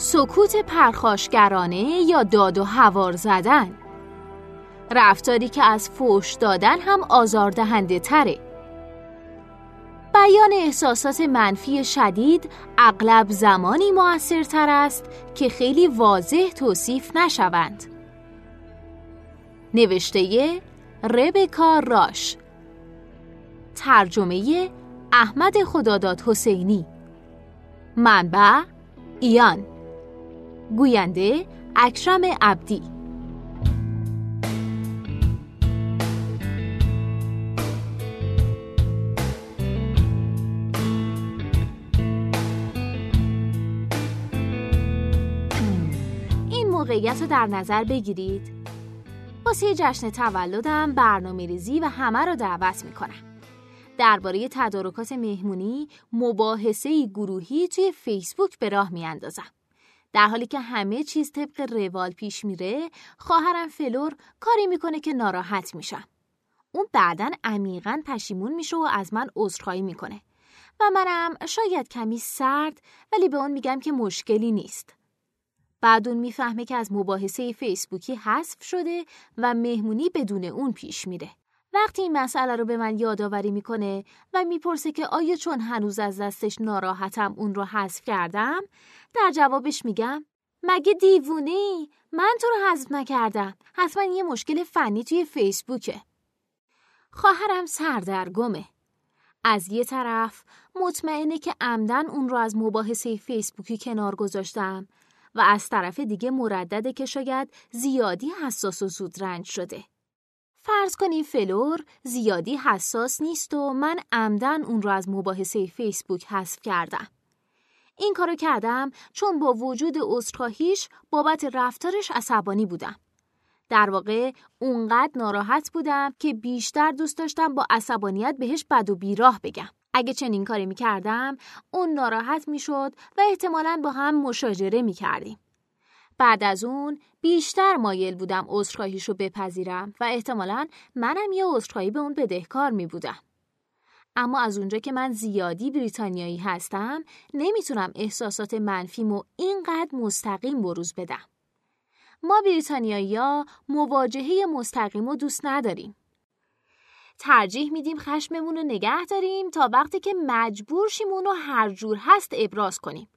سکوت پرخاشگرانه یا داد و هوار زدن. رفتاری که از فوش دادن هم آزاردهنده تره. بیان احساسات منفی شدید اغلب زمانی موثرتر است که خیلی واضح توصیف نشوند. نوشته ربکا راش. ترجمه احمد خداداد حسینی. منبع ایان. گوینده اکرم عبدی. این موقعیت رو در نظر بگیرید. واسه جشن تولدم برنامه ریزی و همه رو دعوت می‌کنم. درباره تدارکات مهمونی مباحثه گروهی توی فیسبوک به راه میاندازم. در حالی که همه چیز طبق روال پیش میره خواهرم فلور کاری می‌کنه که ناراحت میشم. اون بعدا عمیقا پشیمون میشه و از من عذرخواهی می‌کنه. و منم شاید کمی سرد ولی به اون میگم که مشکلی نیست. بعد اون می‌فهمه که از مباحثه فیسبوکی حذف شده و مهمونی بدون اون پیش میره. وقتی این مسئله رو به من یادآوری می‌کنه و می‌پرسه که آیا چون هنوز از دستش ناراحتم اون رو حذف کردم در جوابش میگم مگه دیوونه ای؟ من تو رو حذف نکردم حتما یه مشکل فنی توی فیسبوکه خواهرم سردرگمه از یه طرف مطمئنه که عمدن اون رو از مباحثه فیسبوکی کنار گذاشتم و از طرف دیگه مردده که شاید زیادی حساس و زودرنج شده. فرض کنیم فلور زیادی حساس نیست و من عمدن اون رو از مباحثه فیسبوک حذف کردم. این کارو کردم چون با وجود عذرخواهیش بابت رفتارش عصبانی بودم. در واقع اونقدر ناراحت بودم که بیشتر دوست داشتم با عصبانیت بهش بد و بیراه بگم. اگه چنین کاری می‌کردم اون ناراحت می‌شد و احتمالاً با هم مشاجره می‌کردیم. بعد از اون بیشتر مایل بودم عذرخواهیش رو بپذیرم و احتمالاً منم یه عذرخواهی به اون بدهکار می بودم. اما از اونجا که من زیادی بریتانیایی هستم نمی‌تونم احساسات منفیمو اینقدر مستقیم بروز بدم. ما بریتانیایی ها مواجهه مستقیم و دوست نداریم. ترجیح میدیم خشممون رو نگه داریم تا وقتی که مجبور شیم اونو هر جور هست ابراز کنیم.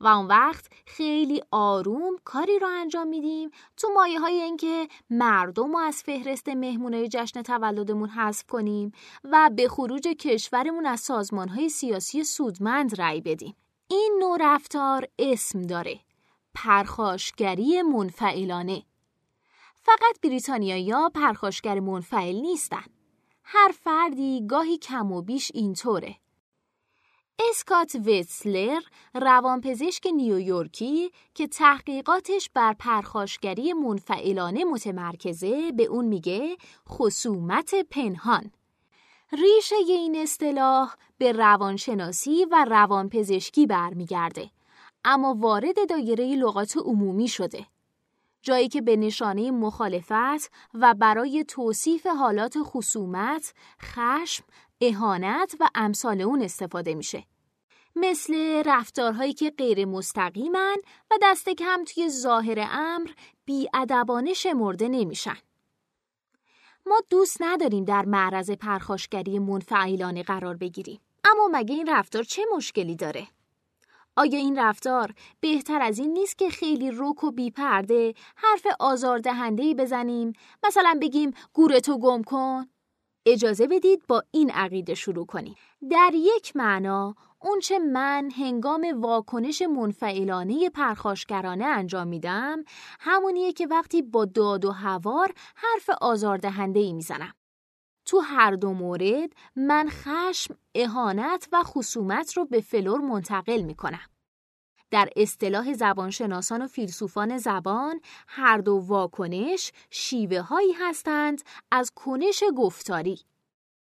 و اون وقت خیلی آروم کاری رو انجام میدیم تو مایه های اینکه مردم رو از فهرست مهمونای جشن تولدمون حذف کنیم و به خروج کشورمون از سازمان های سیاسی سودمند رأی بدیم. این نوع رفتار اسم داره. پرخاشگری منفعلانه. فقط بریتانیایی ها پرخاشگر منفعل نیستن. هر فردی گاهی کم و بیش اینطوره. اسکات ویتسلر روانپزشک نیویورکی که تحقیقاتش بر پرخاشگری منفعلانه متمرکزه به اون میگه خصومت پنهان. ریشه این اصطلاح به روانشناسی و روانپزشکی برمیگرده اما وارد دایره لغات عمومی شده. جایی که به نشانه مخالفت و برای توصیف حالات خصومت، خشم، اهانت و امثال اون استفاده میشه. مثل رفتارهایی که غیر مستقیمن و دست کم توی ظاهر امر بیادبانه شمرده نمیشن. ما دوست نداریم در معرض پرخاشگری منفعلانه قرار بگیریم. اما مگه این رفتار چه مشکلی داره؟ آیا این رفتار بهتر از این نیست که خیلی روک و بیپرده حرف آزاردهندهی بزنیم مثلا بگیم گورتو گم کن؟ اجازه بدید با این عقیده شروع کنیم. در یک معنا اونچه من هنگام واکنش منفعلانه پرخاشگرانه انجام میدم همونیه که وقتی با داد و هوار حرف آزاردهنده ای می‌زنم. تو هر دو مورد من خشم، اهانت و خصومت رو به فلور منتقل می‌کنم. در اصطلاح زبانشناسان و فیلسوفان زبان هر دو واکنش شیوه هایی هستند از کنش گفتاری.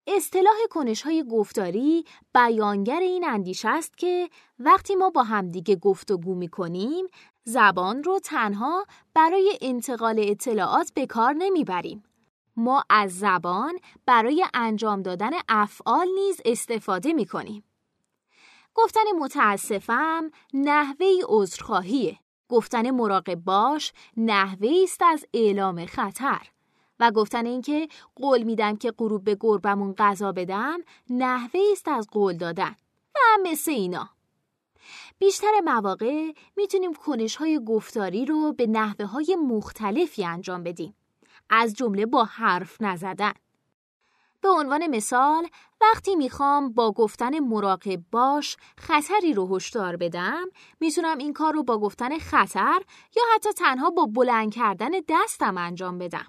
اصطلاح کنش های گفتاری بیانگر این اندیشه است که وقتی ما با همدیگه گفتگو می کنیم زبان رو تنها برای انتقال اطلاعات به کار نمی‌بریم. ما از زبان برای انجام دادن افعال نیز استفاده می کنیم. گفتن متاسفم نحوه عذرخواهیه. گفتن مراقب باش نحوه است از اعلام خطر. و گفتن اینکه قول میدم که غروب به گربمون غذا بدم نحوه است از قول دادن. و مثل اینا. بیشتر مواقع می‌تونیم کنش های گفتاری رو به نحوه های مختلفی انجام بدیم. از جمله با حرف نزدن. به عنوان مثال وقتی می‌خوام با گفتن مراقب باش خطری رو هشدار بدم می‌تونم این کار رو با گفتن خطر یا حتی تنها با بلند کردن دستم انجام بدم.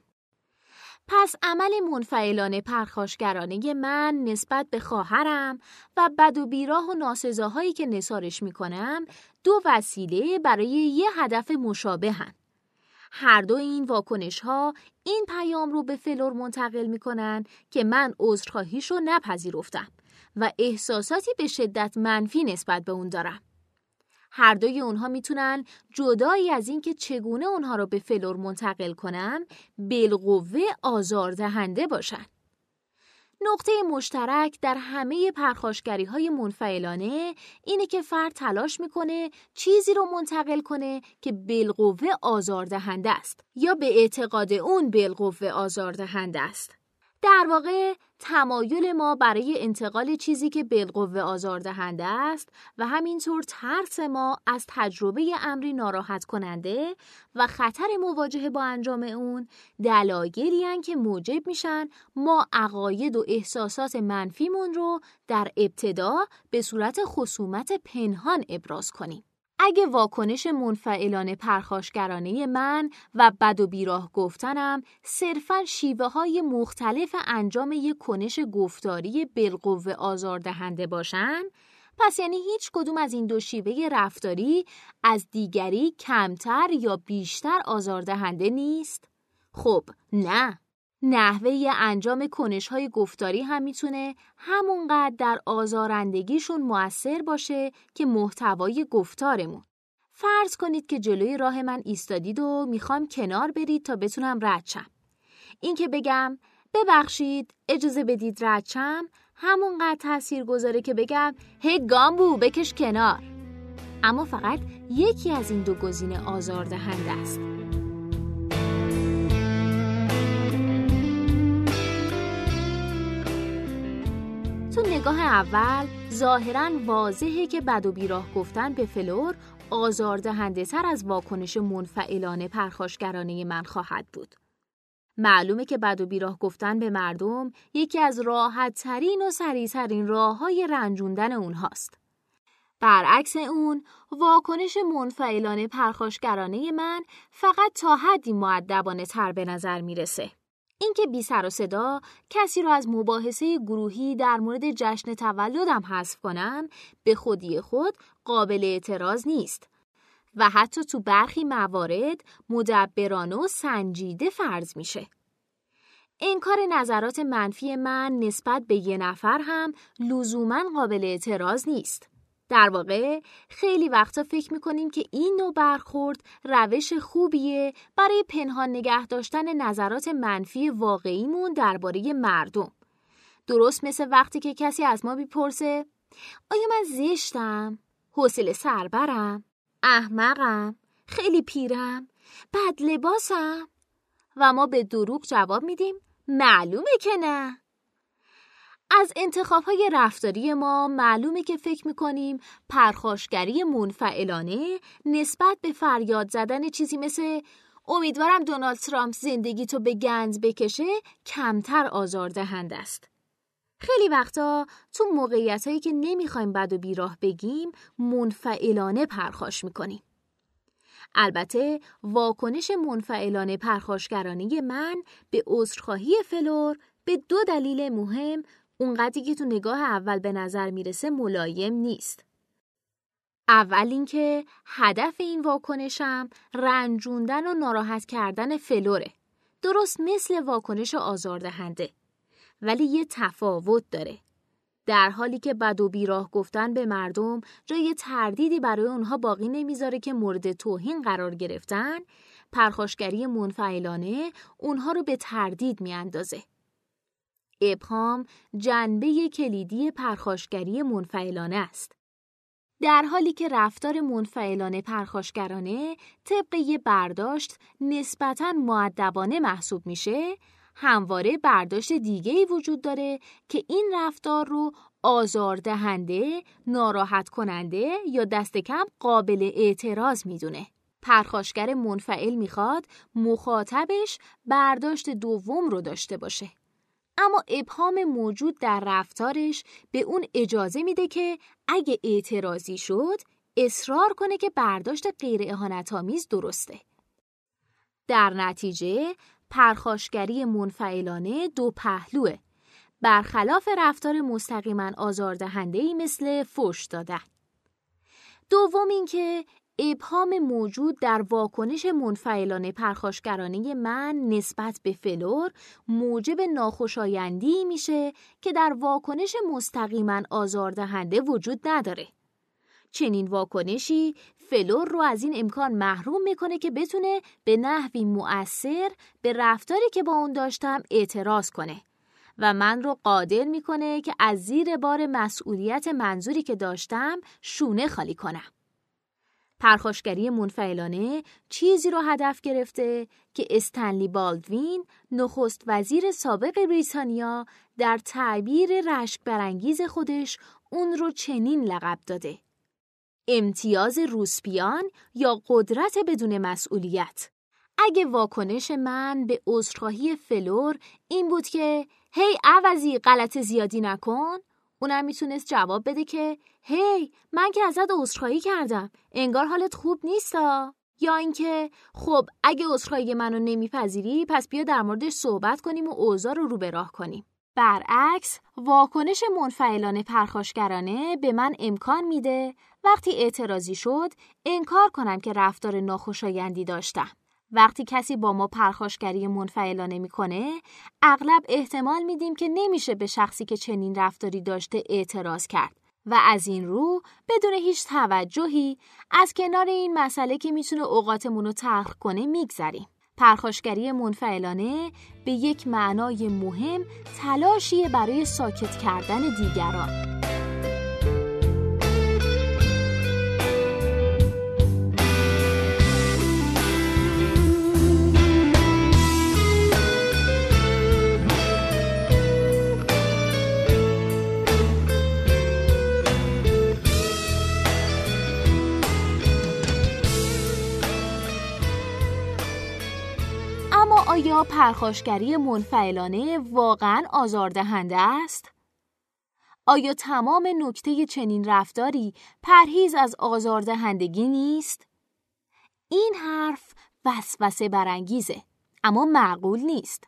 پس عمل منفعلانه پرخاشگرانه من نسبت به خواهرم و بد و بیراه و ناسزاهایی که نسارش می‌کنم دو وسیله برای یه هدف مشابهن. هر دو این واکنش ها این پیام رو به فلور منتقل می کنن که من عذرخواهیش رو نپذیرفتم و احساساتی به شدت منفی نسبت به اون دارم. هر دوی اونها می‌تونن جدایی از اینکه چگونه اونها رو به فلور منتقل کنم بالقوه آزاردهنده باشن. نقطه مشترک در همه پرخاشگری های منفعلانه اینه که فرد تلاش می‌کنه چیزی رو منتقل کنه که بالقوه آزاردهنده است یا به اعتقاد اون بالقوه آزاردهنده است. در واقع تمایل ما برای انتقال چیزی که بالقوه آزاردهنده است و همینطور ترس ما از تجربه امری ناراحت کننده و خطر مواجهه با انجام اون دلایلی که موجب میشن ما عقاید و احساسات منفیمون رو در ابتدا به صورت خصومت پنهان ابراز کنیم. اگه واکنش منفعلانه پرخاشگرانه من و بد و بیراه گفتنم صرفا شیوه های مختلف انجام یک کنش گفتاری بالقوه آزاردهنده باشن پس یعنی هیچ کدوم از این دو شیوه رفتاری از دیگری کمتر یا بیشتر آزاردهنده نیست؟ خب نه نحوه انجام کنش های گفتاری هم می‌تونه همونقدر در آزارندگیشون مؤثر باشه که محتوای گفتارمون. فرض کنید که جلوی راه من ایستادید و می‌خوام کنار برید تا بتونم رد شم. این که بگم ببخشید اجازه بدید رد شم همونقدر تاثیر گذاره که بگم هی گامبو بکش کنار. اما فقط یکی از این دو گزینه آزاردهنده است. نگاه اول ظاهرا واضحه که بد و بیراه گفتن به فلور آزاردهنده تر از واکنش منفعلانه پرخاشگرانه من خواهد بود. معلومه که بد و بیراه گفتن به مردم یکی از راحت ترین و سریعترین راه های رنجوندن اونهاست. برعکس اون واکنش منفعلانه پرخاشگرانه من فقط تا حدی معدبانه تر به نظر می‌رسه. اینکه بی سر و صدا کسی رو از مباحثه گروهی در مورد جشن تولدم حذف کنم به خودی خود قابل اعتراض نیست و حتی تو برخی موارد مدبرانه و سنجیده فرض میشه. انکار نظرات منفی من نسبت به یه نفر هم لزوما قابل اعتراض نیست. در واقع خیلی وقتا فکر می‌کنیم که این نوع برخورد روش خوبیه برای پنهان نگه داشتن نظرات منفی واقعیمون درباره مردم. درست مثل وقتی که کسی از ما بیپرسه آیا من زشتم؟ حوصله سربرم؟ احمقم؟ خیلی پیرم؟ بد لباسم؟ و ما به دروغ جواب میدیم معلومه که نه. از های رفتاری ما معلومه که فکر می‌کنیم پرخاشگری منفعلانه نسبت به فریاد زدن چیزی مثل امیدوارم دونالد ترامپ زندگی تو به گند بکشه کمتر آزاردهنده است. خیلی وقتا تو موقعیت هایی که نمی‌خوایم بد و بیراه بگیم منفعلانه پرخاش می‌کنیم. البته واکنش منفعلانه پرخاشگرانه من به عذرخواهی فلور به دو دلیل مهم اونقدری که تو نگاه اول به نظر می‌رسه ملایم نیست. اول اینکه هدف این واکنشم رنجوندن و ناراحت کردن فلوره. درست مثل واکنش آزاردهنده. ولی یه تفاوت داره. در حالی که بد و بیراه گفتن به مردم جای تردیدی برای اونها باقی نمی‌ذاره که مورد توهین قرار گرفتن، پرخاشگری منفعلانه اونها رو به تردید میاندازه. ابهام جنبه کلیدی پرخاشگری منفعلانه است. در حالی که رفتار منفعلانه پرخاشگرانه طبق یه برداشت نسبتاً معدبانه محسوب میشه همواره برداشت دیگه ای وجود داره که این رفتار رو آزاردهنده، ناراحت کننده یا دست کم قابل اعتراض می‌دونه. پرخاشگر منفعل می‌خواد مخاطبش برداشت دوم رو داشته باشه. اما ابهام موجود در رفتارش به اون اجازه میده که اگه اعتراضی شد اصرار کنه که برداشت غیر اهانت‌آمیز درسته. در نتیجه پرخاشگری منفعلانه دو پهلوه برخلاف رفتار مستقیما آزاردهنده‌ای مثل فش دادن. دوم اینکه ابهام موجود در واکنش منفعلانه پرخاشگرانه من نسبت به فلور موجب ناخوشایندی میشه که در واکنش مستقیما آزاردهنده وجود نداره. چنین واکنشی فلور رو از این امکان محروم می‌کنه که بتونه به نحوی مؤثر به رفتاری که با اون داشتم اعتراض کنه و من رو قادر می‌کنه که از زیر بار مسئولیت منظوری که داشتم شونه خالی کنم. پرخاشگری منفعلانه چیزی رو هدف گرفته که استنلی بالدوین نخست وزیر سابق بریتانیا در تعبیر رشک برانگیز خودش اون رو چنین لقب داده. امتیاز روسپیان یا قدرت بدون مسئولیت اگه واکنش من به عذرخواهی فلور این بود که هی عوضی غلط زیادی نکن اونم می‌تونست جواب بده که هی من که ازت عذرخواهی کردم. انگار حالت خوب نیستا. یا اینکه خب اگه عذرخواهی منو نمیپذیری پس بیا در موردش صحبت کنیم و اوضاع رو رو به راه کنیم. برعکس واکنش منفعلانه پرخاشگرانه به من امکان میده. وقتی اعتراضی شد انکار کنم که رفتار ناخوشایندی داشتم. وقتی کسی با ما پرخاشگری منفعلانه می‌کنه اغلب احتمال میدیم که نمیشه به شخصی که چنین رفتاری داشته اعتراض کرد و از این رو بدون هیچ توجهی از کنار این مسئله که می‌تونه اوقاتمون رو تلخ کنه میگذریم. پرخاشگری منفعلانه به یک معنای مهم تلاشی برای ساکت کردن دیگران. پرخاشگری منفعلانه واقعا آزاردهنده است؟ آیا تمام نکته چنین رفتاری پرهیز از آزاردهندگی نیست؟ این حرف وسوسه برانگیزه اما معقول نیست.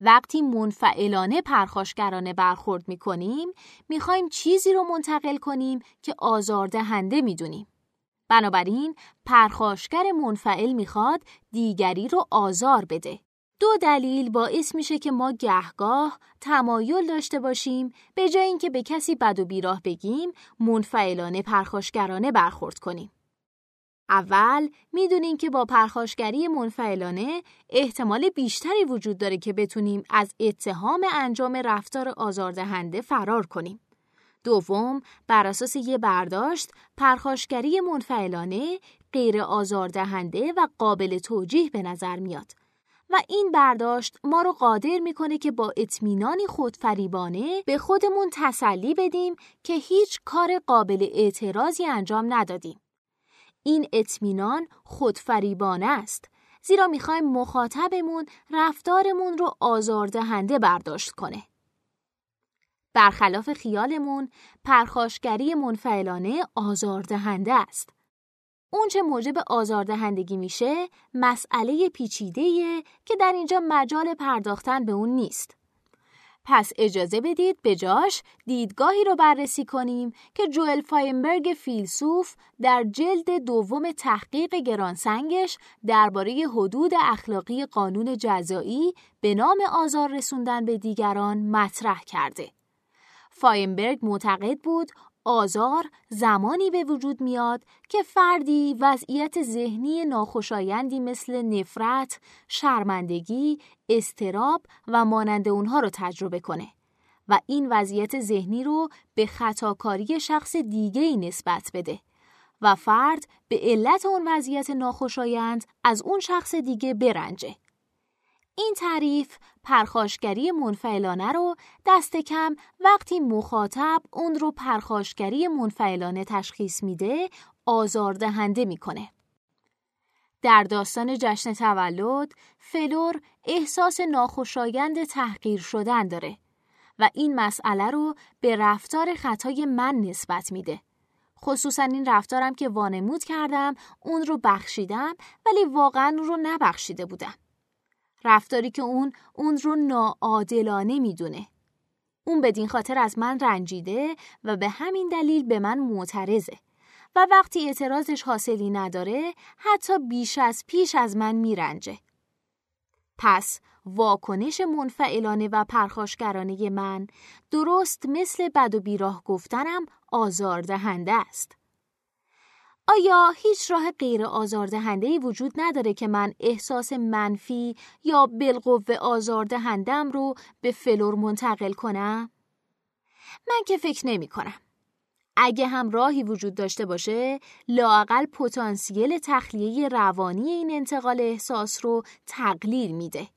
وقتی منفعلانه پرخاشگرانه برخورد می کنیم می چیزی رو منتقل کنیم که آزاردهنده می دونیم. بنابراین پرخاشگر منفعل می‌خواد دیگری رو آزار بده. دو دلیل باعث میشه که ما گهگاه تمایل داشته باشیم به جای اینکه به کسی بد و بیراه بگیم منفعلانه پرخاشگرانه برخورد کنیم. اول می‌دونیم که با پرخاشگری منفعلانه احتمال بیشتری وجود داره که بتونیم از اتهام انجام رفتار آزاردهنده فرار کنیم. دوم، بر اساس یه برداشت، پرخاشگری منفعلانه غیر آزاردهنده و قابل توجیه به نظر میاد و این برداشت ما رو قادر می‌کنه که با اطمینانی خودفریبانه به خودمون تسلی بدیم که هیچ کار قابل اعتراضی انجام ندادیم. این اطمینان خودفریبانه است زیرا می‌خوایم مخاطبمون رفتارمون رو آزاردهنده برداشت کنه. برخلاف خیالمون پرخاشگری منفعلانه آزاردهنده است. اونچه موجب آزاردهندگی میشه مسئله پیچیده‌ایه که در اینجا مجال پرداختن به اون نیست. پس اجازه بدید به جاش دیدگاهی رو بررسی کنیم که جوئل فاینبرگ فیلسوف در جلد دوم تحقیق گرانسنگش درباره حدود اخلاقی قانون جزایی به نام آزار رسوندن به دیگران مطرح کرده. فاینبرگ معتقد بود آزار زمانی به وجود میاد که فردی وضعیت ذهنی ناخوشایندی مثل نفرت، شرمندگی، استراب و مانند اونها رو تجربه کنه و این وضعیت ذهنی رو به خطاکاری شخص دیگه ای نسبت بده و فرد به علت اون وضعیت ناخوشایند از اون شخص دیگه برنجه. این تعریف پرخاشگری منفعلانه رو دست کم وقتی مخاطب اون رو پرخاشگری منفعلانه تشخیص میده آزاردهنده می‌کنه. در داستان جشن تولد فلور احساس ناخوشایند تحقیر شدن داره و این مسئله رو به رفتار خطای من نسبت میده. خصوصا این رفتارم که وانمود کردم اون رو بخشیدم ولی واقعا رو نبخشیده بودم. رفتاری که اون اون رو ناعادلانه می‌دونه. اون بدین خاطر از من رنجیده و به همین دلیل به من معترضه. و وقتی اعتراضش حاصلی نداره حتی بیش از پیش از من میرنجه. پس واکنش منفعلانه و پرخاشگرانه من درست مثل بد و بیراه گفتنم آزاردهنده است. آیا هیچ راه غیر آزاردهنده وجود نداره که من احساس منفی یا بالقوه آزاردهندم رو به فلور منتقل کنم؟ من که فکر نمی کنم. اگه هم راهی وجود داشته باشه لاقل پتانسیل تخلیه روانی این انتقال احساس رو تقلیل میده.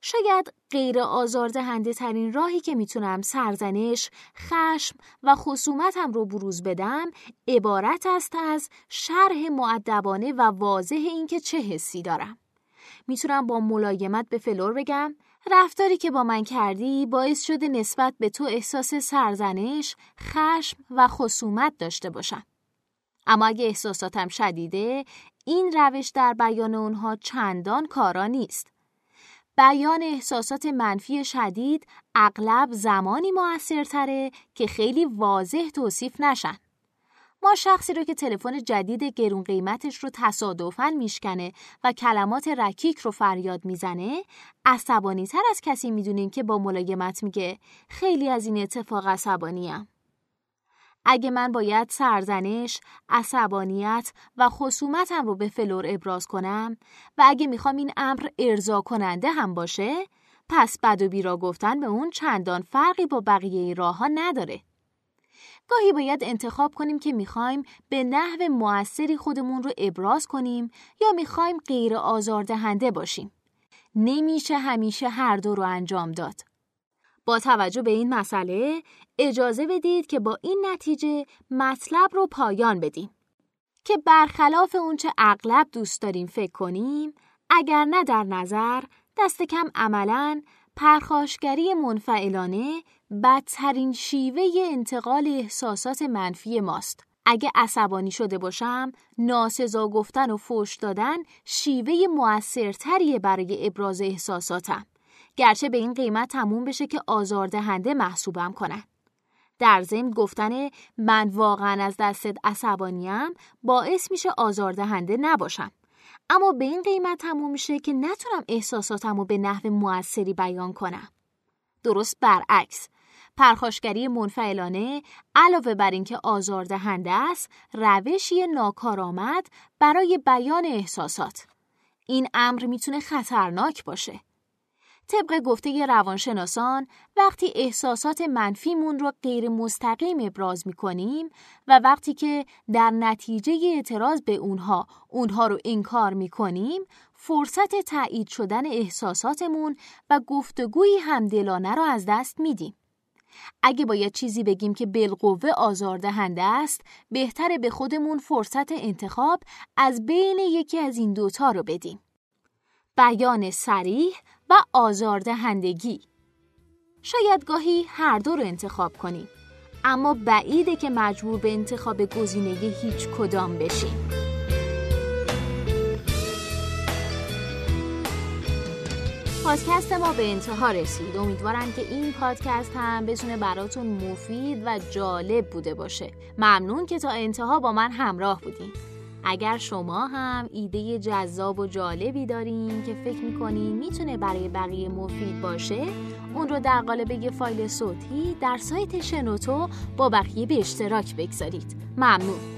شاید غیر آزاردهنده ترین راهی که می‌تونم سرزنش، خشم و خصومتم رو بروز بدم عبارت است از شرح معدبانه و واضح اینکه چه حسی دارم. می‌تونم با ملایمت به فلور بگم رفتاری که با من کردی باعث شده نسبت به تو احساس سرزنش، خشم و خصومت داشته باشم. اما اگه احساساتم شدیده، این روش در بیان اونها چندان کارا نیست. بیان احساسات منفی شدید اغلب زمانی موثرتره که خیلی واضح توصیف نشن. ما شخصی رو که تلفن جدید گرون قیمتش رو تصادفاً میشکنه و کلمات رکیک رو فریاد می‌زنه عصبانی تر از کسی می‌دونیم که با ملایمت میگه خیلی از این اتفاق عصبانیم. اگه من باید سرزنش، عصبانیت و خصومتم رو به فلور ابراز کنم و اگه می‌خوام این امر ارضا کننده هم باشه پس بد و بیرا گفتن به اون چندان فرقی با بقیه راه ها نداره. گاهی باید انتخاب کنیم که می‌خوایم به نحو موثری خودمون رو ابراز کنیم یا می‌خوایم غیر آزاردهنده باشیم. نمیشه همیشه هر دو رو انجام داد. با توجه به این مسئله اجازه بدید که با این نتیجه مطلب رو پایان بدیم. که برخلاف اونچه اغلب دوست داریم فکر کنیم اگر نه در نظر دست کم عملاً پرخاشگری منفعلانه بدترین شیوه انتقال احساسات منفی ماست. اگه عصبانی شده باشم، ناسزا گفتن و فوش دادن شیوه موثرتریه برای ابراز احساساتم. گرچه به این قیمت تموم بشه که آزاردهنده محسوبم کنن. در ضمن گفتن من واقعا از دستت عصبانیم باعث میشه آزاردهنده نباشم. اما به این قیمت تموم میشه که نتونم احساساتم رو به نحو موثری بیان کنم. درست برعکس پرخاشگری منفعلانه علاوه بر اینکه آزاردهنده است روشی ناکارآمد برای بیان احساسات این امر می‌تونه خطرناک باشه طبق گفته روانشناسان وقتی احساسات منفیمون رو غیر مستقیم ابراز می کنیم و وقتی که در نتیجه اعتراض به اونها اونها رو انکار می کنیم فرصت تایید شدن احساساتمون و گفتگویی همدلانه رو از دست میدیم. اگه باید چیزی بگیم که بالقوه آزاردهنده است بهتره به خودمون فرصت انتخاب از بین یکی از این دوتا رو بدیم. بیان سریح و آزاردهندگی. شاید گاهی هر دو رو انتخاب کنیم اما بعیده که مجبور به انتخاب گزینه هیچ کدام بشیم. پادکست ما به انتها رسید. امیدوارم که این پادکست هم بتونه براتون مفید و جالب بوده باشه. ممنون که تا انتها با من همراه بودین. اگر شما هم ایده جذاب و جالبی دارین که فکر می‌کنین می‌تونه برای بقیه مفید باشه اون رو در قالب یه فایل صوتی در سایت شنوتو با بقیه به اشتراک بگذارید. ممنون!